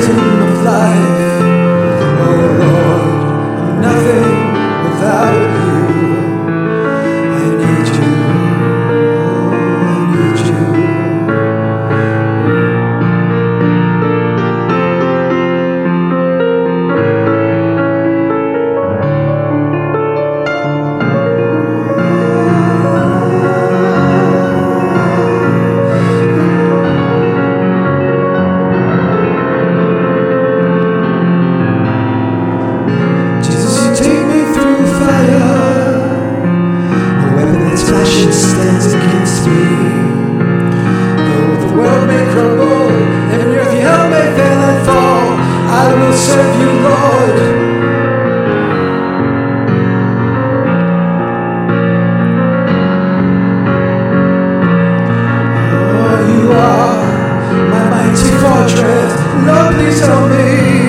fountain of life. save you, Lord. Oh, you are my mighty fortress. Lord, please help me.